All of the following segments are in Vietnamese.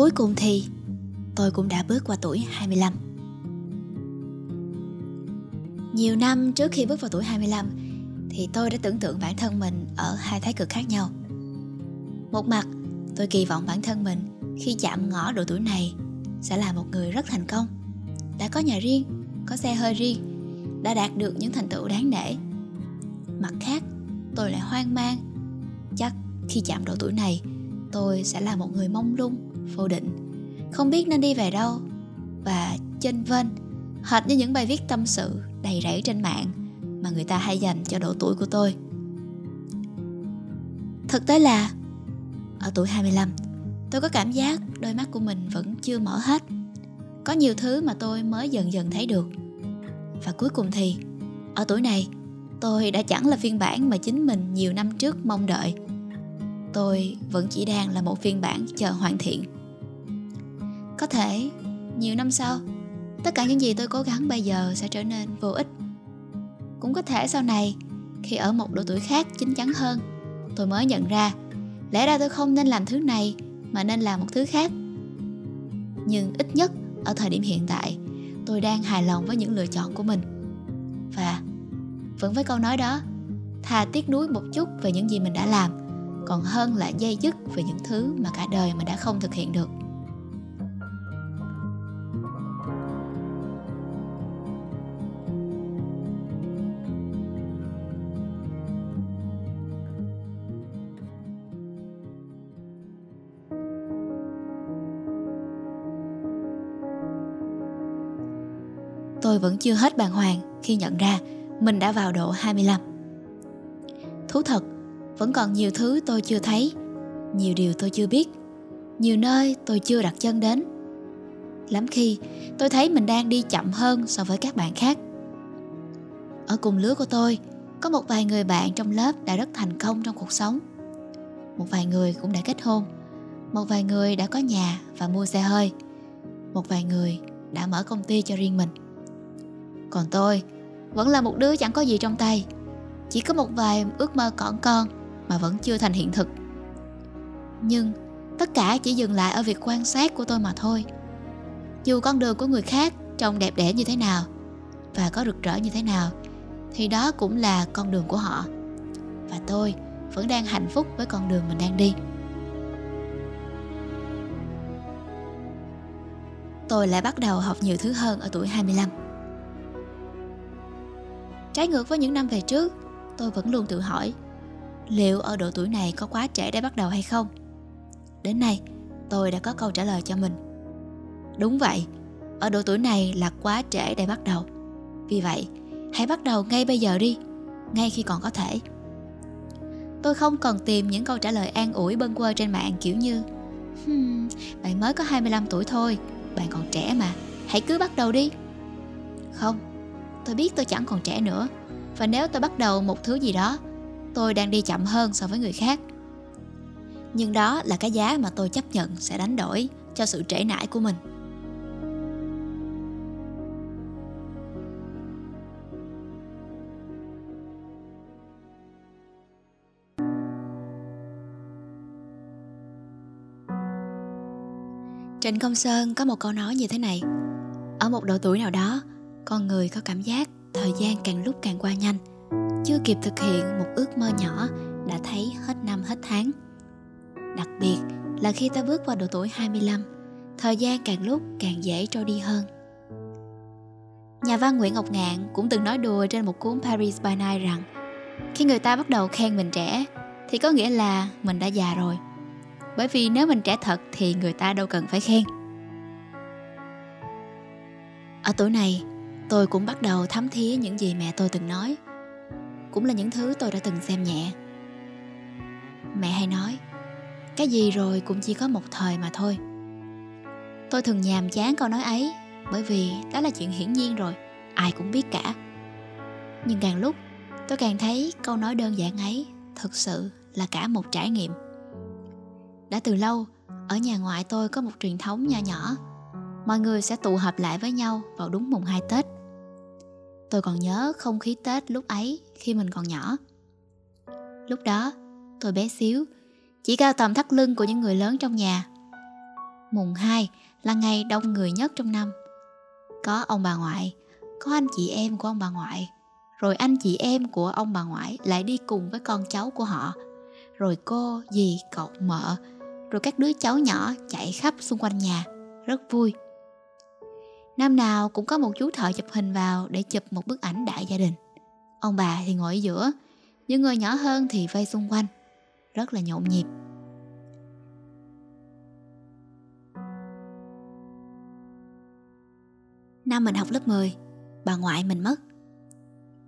cuối cùng thì tôi cũng đã bước qua tuổi 25. Nhiều năm trước khi bước vào tuổi 25 thì tôi đã tưởng tượng bản thân mình ở hai thái cực khác nhau. Một mặt, tôi kỳ vọng bản thân mình khi chạm ngõ độ tuổi này sẽ là một người rất thành công, đã có nhà riêng, có xe hơi riêng, đã đạt được những thành tựu đáng nể. Mặt khác, tôi lại hoang mang, chắc khi chạm độ tuổi này, tôi sẽ là một người mông lung, vô định, không biết nên đi về đâu và chênh vênh hệt như những bài viết tâm sự đầy rẫy trên mạng mà người ta hay dành cho độ tuổi của tôi. Thực tế là ở tuổi 25, tôi có cảm giác đôi mắt của mình vẫn chưa mở hết. Có nhiều thứ mà tôi mới dần dần thấy được. Và cuối cùng thì, ở tuổi này, tôi đã chẳng là phiên bản mà chính mình nhiều năm trước mong đợi. Tôi vẫn chỉ đang là một phiên bản chờ hoàn thiện. Có thể, nhiều năm sau, tất cả những gì tôi cố gắng bây giờ sẽ trở nên vô ích. Cũng có thể sau này khi ở một độ tuổi khác chín chắn hơn tôi mới nhận ra lẽ ra tôi không nên làm thứ này mà nên làm một thứ khác. Nhưng ít nhất ở thời điểm hiện tại tôi đang hài lòng với những lựa chọn của mình. Và vẫn với câu nói đó thà tiếc nuối một chút về những gì mình đã làm còn hơn là dây dứt về những thứ mà cả đời mình đã không thực hiện được. Tôi vẫn chưa hết bàng hoàng khi nhận ra mình đã vào độ 25. Thú thật, vẫn còn nhiều thứ tôi chưa thấy, nhiều điều tôi chưa biết, nhiều nơi tôi chưa đặt chân đến. Lắm khi tôi thấy mình đang đi chậm hơn so với các bạn khác. Ở cùng lứa của tôi, có một vài người bạn trong lớp đã rất thành công trong cuộc sống. Một vài người cũng đã kết hôn, một vài người đã có nhà và mua xe hơi, một vài người đã mở công ty cho riêng mình còn tôi, vẫn là một đứa chẳng có gì trong tay. Chỉ có một vài ước mơ cỏn con mà vẫn chưa thành hiện thực. Nhưng tất cả chỉ dừng lại ở việc quan sát của tôi mà thôi. Dù con đường của người khác trông đẹp đẽ như thế nào và có rực rỡ như thế nào, thì đó cũng là con đường của họ. Và tôi vẫn đang hạnh phúc với con đường mình đang đi. Tôi lại bắt đầu học nhiều thứ hơn ở tuổi 25 Trái ngược với những năm về trước, tôi vẫn luôn tự hỏi liệu ở độ tuổi này có quá trễ để bắt đầu hay không? Đến nay, tôi đã có câu trả lời cho mình. Đúng vậy, ở độ tuổi này là quá trễ để bắt đầu. Vì vậy, hãy bắt đầu ngay bây giờ đi, ngay khi còn có thể. Tôi không còn tìm những câu trả lời an ủi bâng quơ trên mạng kiểu như hmm, Bạn mới có 25 tuổi thôi, bạn còn trẻ mà, hãy cứ bắt đầu đi. Không, tôi biết tôi chẳng còn trẻ nữa. Và nếu tôi bắt đầu một thứ gì đó, tôi đang đi chậm hơn so với người khác. Nhưng đó là cái giá mà tôi chấp nhận sẽ đánh đổi cho sự trễ nải của mình. Trịnh Công Sơn có một câu nói như thế này. Ở một độ tuổi nào đó con người có cảm giác thời gian càng lúc càng qua nhanh. Chưa kịp thực hiện một ước mơ nhỏ đã thấy hết năm hết tháng. Đặc biệt là khi ta bước vào độ tuổi 25 thời gian càng lúc càng dễ trôi đi hơn. Nhà văn Nguyễn Ngọc Ngạn cũng từng nói đùa trên một cuốn Paris by Night rằng, khi người ta bắt đầu khen mình trẻ thì có nghĩa là mình đã già rồi. Bởi vì nếu mình trẻ thật thì người ta đâu cần phải khen. Ở tuổi này tôi cũng bắt đầu thấm thía những gì mẹ tôi từng nói. Cũng là những thứ tôi đã từng xem nhẹ. Mẹ hay nói, cái gì rồi cũng chỉ có một thời mà thôi. Tôi thường nhàm chán câu nói ấy, bởi vì đó là chuyện hiển nhiên rồi, ai cũng biết cả. Nhưng càng lúc, tôi càng thấy câu nói đơn giản ấy thực sự là cả một trải nghiệm. Đã từ lâu, ở nhà ngoại tôi có một truyền thống nho nhỏ. Mọi người sẽ tụ họp lại với nhau vào đúng mùng 2 Tết tôi còn nhớ không khí tết lúc ấy khi mình còn nhỏ lúc đó tôi bé xíu chỉ cao tầm thắt lưng của những người lớn trong nhà Mùng 2 là ngày đông người nhất trong năm. Có ông bà ngoại, có anh chị em của ông bà ngoại, rồi anh chị em của ông bà ngoại lại đi cùng với con cháu của họ, rồi cô, dì, cậu, mợ, rồi các đứa cháu nhỏ chạy khắp xung quanh nhà, rất vui. Năm nào cũng có một chú thợ chụp hình vào để chụp một bức ảnh đại gia đình. Ông bà thì ngồi ở giữa, những người nhỏ hơn thì vây xung quanh, rất là nhộn nhịp. Năm mình học lớp 10, bà ngoại mình mất.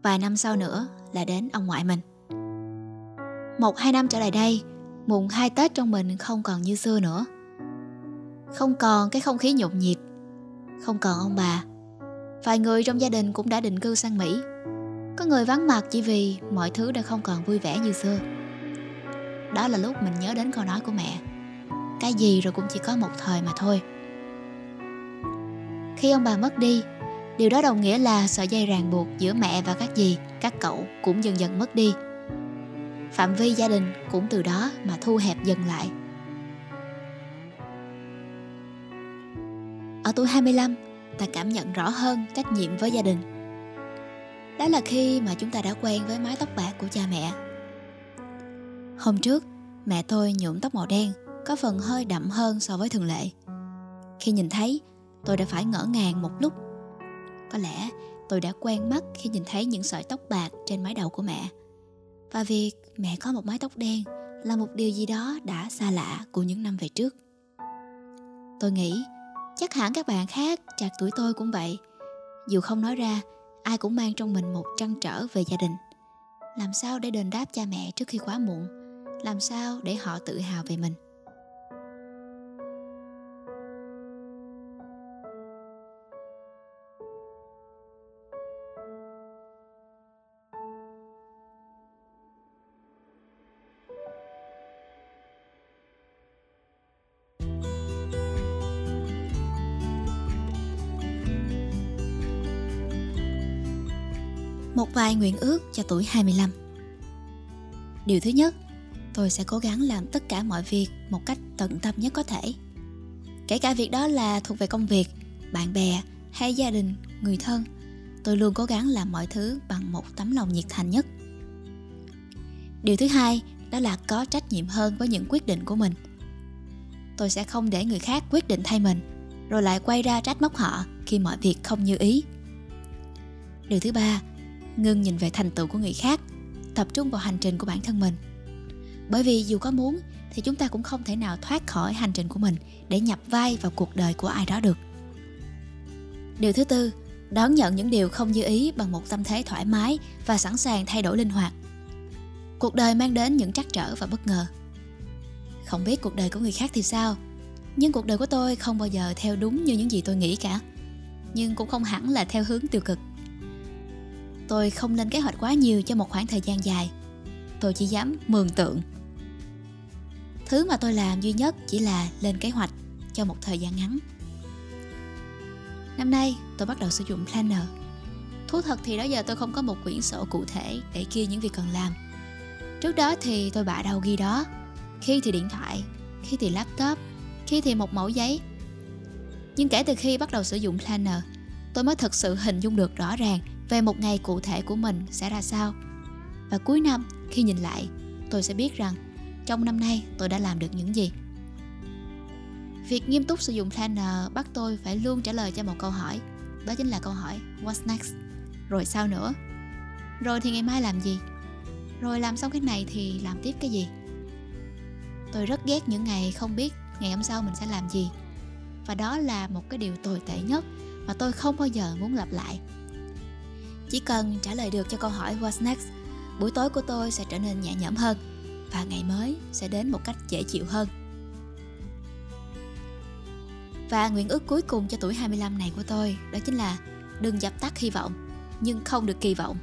Vài năm sau nữa là đến ông ngoại mình. Một hai năm trở lại đây, mùng hai Tết trong mình không còn như xưa nữa. Không còn cái không khí nhộn nhịp, không còn ông bà. Vài người trong gia đình cũng đã định cư sang Mỹ. Có người vắng mặt chỉ vì mọi thứ đã không còn vui vẻ như xưa. Đó là lúc mình nhớ đến câu nói của mẹ. Cái gì rồi cũng chỉ có một thời mà thôi. Khi ông bà mất đi, điều đó đồng nghĩa là sợi dây ràng buộc giữa mẹ và các dì, các cậu cũng dần dần mất đi. Phạm vi gia đình cũng từ đó mà thu hẹp dần lại. Ở tuổi 25, ta cảm nhận rõ hơn trách nhiệm với gia đình. Đó là khi mà chúng ta đã quen với mái tóc bạc của cha mẹ. Hôm trước, mẹ tôi nhuộm tóc màu đen, có phần hơi đậm hơn so với thường lệ. Khi nhìn thấy, tôi đã phải ngỡ ngàng một lúc. Có lẽ tôi đã quen mắt khi nhìn thấy những sợi tóc bạc trên mái đầu của mẹ. Và việc mẹ có một mái tóc đen là một điều gì đó đã xa lạ của những năm về trước. Tôi nghĩ chắc hẳn các bạn khác trạc tuổi tôi cũng vậy. Dù không nói ra, ai cũng mang trong mình một trăn trở về gia đình. Làm sao để đền đáp cha mẹ trước khi quá muộn? Làm sao để họ tự hào về mình? Một vài nguyện ước cho tuổi 25 Điều thứ nhất, tôi sẽ cố gắng làm tất cả mọi việc một cách tận tâm nhất có thể. Kể cả việc đó là thuộc về công việc, bạn bè hay gia đình, người thân, tôi luôn cố gắng làm mọi thứ bằng một tấm lòng nhiệt thành nhất. Điều thứ hai, đó là có trách nhiệm hơn với những quyết định của mình. Tôi sẽ không để người khác quyết định thay mình, rồi lại quay ra trách móc họ khi mọi việc không như ý. Điều thứ ba, ngưng nhìn về thành tựu của người khác, tập trung vào hành trình của bản thân mình. Bởi vì dù có muốn, thì chúng ta cũng không thể nào thoát khỏi hành trình của mình để nhập vai vào cuộc đời của ai đó được. Điều thứ tư, đón nhận những điều không như ý bằng một tâm thế thoải mái và sẵn sàng thay đổi linh hoạt. Cuộc đời mang đến những trắc trở và bất ngờ. Không biết cuộc đời của người khác thì sao, nhưng cuộc đời của tôi không bao giờ theo đúng như những gì tôi nghĩ cả, nhưng cũng không hẳn là theo hướng tiêu cực tôi không lên kế hoạch quá nhiều cho một khoảng thời gian dài. Tôi chỉ dám mường tượng. Thứ mà tôi làm duy nhất chỉ là lên kế hoạch cho một thời gian ngắn. Năm nay, tôi bắt đầu sử dụng planner. Thú thật thì đó giờ tôi không có một quyển sổ cụ thể để ghi những việc cần làm. Trước đó thì tôi bạ đầu ghi đó. Khi thì điện thoại, khi thì laptop, khi thì một mẫu giấy. Nhưng kể từ khi bắt đầu sử dụng planner, tôi mới thực sự hình dung được rõ ràng về một ngày cụ thể của mình sẽ ra sao. Và cuối năm, khi nhìn lại, tôi sẽ biết rằng trong năm nay tôi đã làm được những gì. Việc nghiêm túc sử dụng planner bắt tôi phải luôn trả lời cho một câu hỏi. Đó chính là câu hỏi, what's next? Rồi sao nữa? Rồi thì ngày mai làm gì? Rồi làm xong cái này thì làm tiếp cái gì? Tôi rất ghét những ngày không biết ngày hôm sau mình sẽ làm gì. Và đó là một cái điều tồi tệ nhất mà tôi không bao giờ muốn lặp lại chỉ cần trả lời được cho câu hỏi What's next, buổi tối của tôi sẽ trở nên nhẹ nhõm hơn và ngày mới sẽ đến một cách dễ chịu hơn. Và nguyện ước cuối cùng cho tuổi 25 này của tôi đó chính là đừng dập tắt hy vọng, nhưng không được kỳ vọng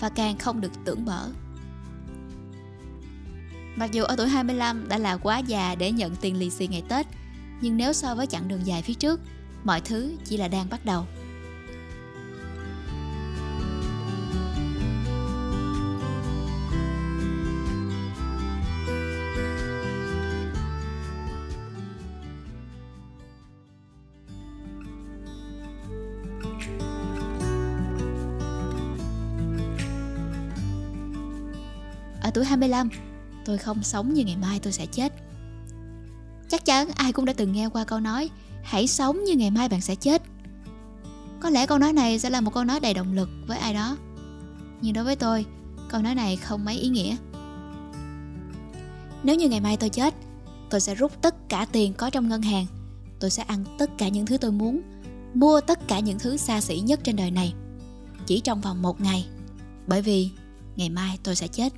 và càng không được tưởng bở. Mặc dù ở tuổi 25 đã là quá già để nhận tiền lì xì ngày Tết, nhưng nếu so với chặng đường dài phía trước, mọi thứ chỉ là đang bắt đầu. Tuổi 25, tôi không sống như ngày mai tôi sẽ chết. Chắc chắn ai cũng đã từng nghe qua câu nói Hãy sống như ngày mai bạn sẽ chết. Có lẽ câu nói này sẽ là một câu nói đầy động lực với ai đó. Nhưng đối với tôi, câu nói này không mấy ý nghĩa. Nếu như ngày mai tôi chết Tôi sẽ rút tất cả tiền có trong ngân hàng. Tôi sẽ ăn tất cả những thứ tôi muốn Mua tất cả những thứ xa xỉ nhất trên đời này Chỉ trong vòng một ngày Bởi vì ngày mai tôi sẽ chết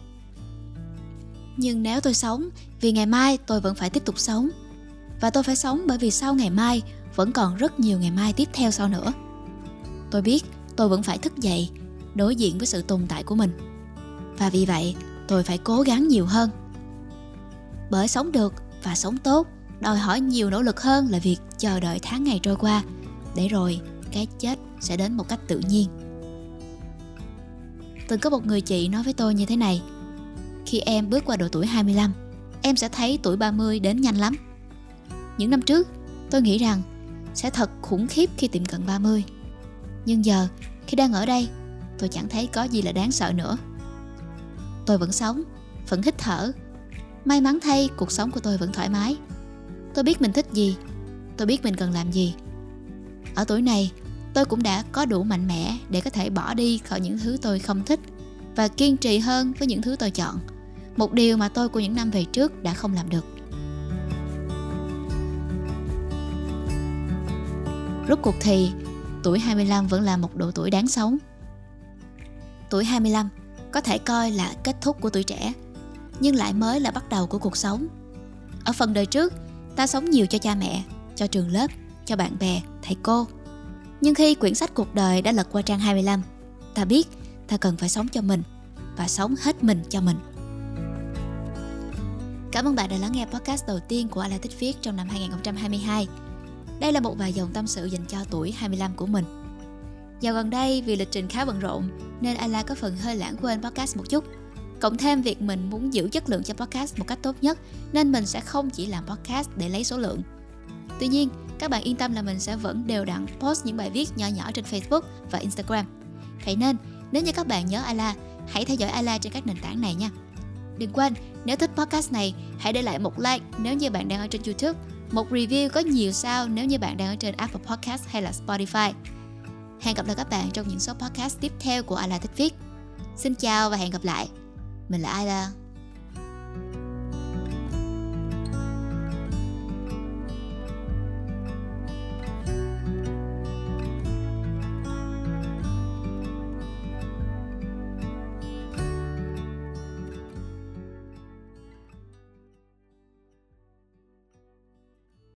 nhưng nếu tôi sống, vì ngày mai tôi vẫn phải tiếp tục sống. Và tôi phải sống bởi vì sau ngày mai, vẫn còn rất nhiều ngày mai tiếp theo sau nữa. Tôi biết tôi vẫn phải thức dậy, đối diện với sự tồn tại của mình. Và vì vậy, tôi phải cố gắng nhiều hơn. Bởi sống được và sống tốt đòi hỏi nhiều nỗ lực hơn là việc chờ đợi tháng ngày trôi qua. Để rồi, cái chết sẽ đến một cách tự nhiên. Từng có một người chị nói với tôi như thế này khi em bước qua độ tuổi 25, em sẽ thấy tuổi 30 đến nhanh lắm. Những năm trước, tôi nghĩ rằng sẽ thật khủng khiếp khi tiệm cận 30. Nhưng giờ, khi đang ở đây, tôi chẳng thấy có gì là đáng sợ nữa. Tôi vẫn sống, vẫn hít thở. May mắn thay, cuộc sống của tôi vẫn thoải mái. Tôi biết mình thích gì, tôi biết mình cần làm gì. Ở tuổi này, tôi cũng đã có đủ mạnh mẽ để có thể bỏ đi khỏi những thứ tôi không thích và kiên trì hơn với những thứ tôi chọn một điều mà tôi của những năm về trước đã không làm được. Rốt cuộc thì tuổi 25 vẫn là một độ tuổi đáng sống. Tuổi 25 có thể coi là kết thúc của tuổi trẻ, nhưng lại mới là bắt đầu của cuộc sống. Ở phần đời trước, ta sống nhiều cho cha mẹ, cho trường lớp, cho bạn bè, thầy cô. Nhưng khi quyển sách cuộc đời đã lật qua trang 25, ta biết ta cần phải sống cho mình và sống hết mình cho mình. Cảm ơn bạn đã lắng nghe podcast đầu tiên của Ala Thích Viết trong năm 2022. Đây là một vài dòng tâm sự dành cho tuổi 25 của mình. Dạo gần đây vì lịch trình khá bận rộn nên Ala có phần hơi lãng quên podcast một chút. Cộng thêm việc mình muốn giữ chất lượng cho podcast một cách tốt nhất nên mình sẽ không chỉ làm podcast để lấy số lượng. Tuy nhiên, các bạn yên tâm là mình sẽ vẫn đều đặn post những bài viết nhỏ nhỏ trên Facebook và Instagram. Vậy nên, nếu như các bạn nhớ Ala, hãy theo dõi Ala trên các nền tảng này nha. Đừng quên, nếu thích podcast này, hãy để lại một like nếu như bạn đang ở trên YouTube, một review có nhiều sao nếu như bạn đang ở trên Apple Podcast hay là Spotify. Hẹn gặp lại các bạn trong những số podcast tiếp theo của Ayla Thích Viết. Xin chào và hẹn gặp lại. Mình là Ayla.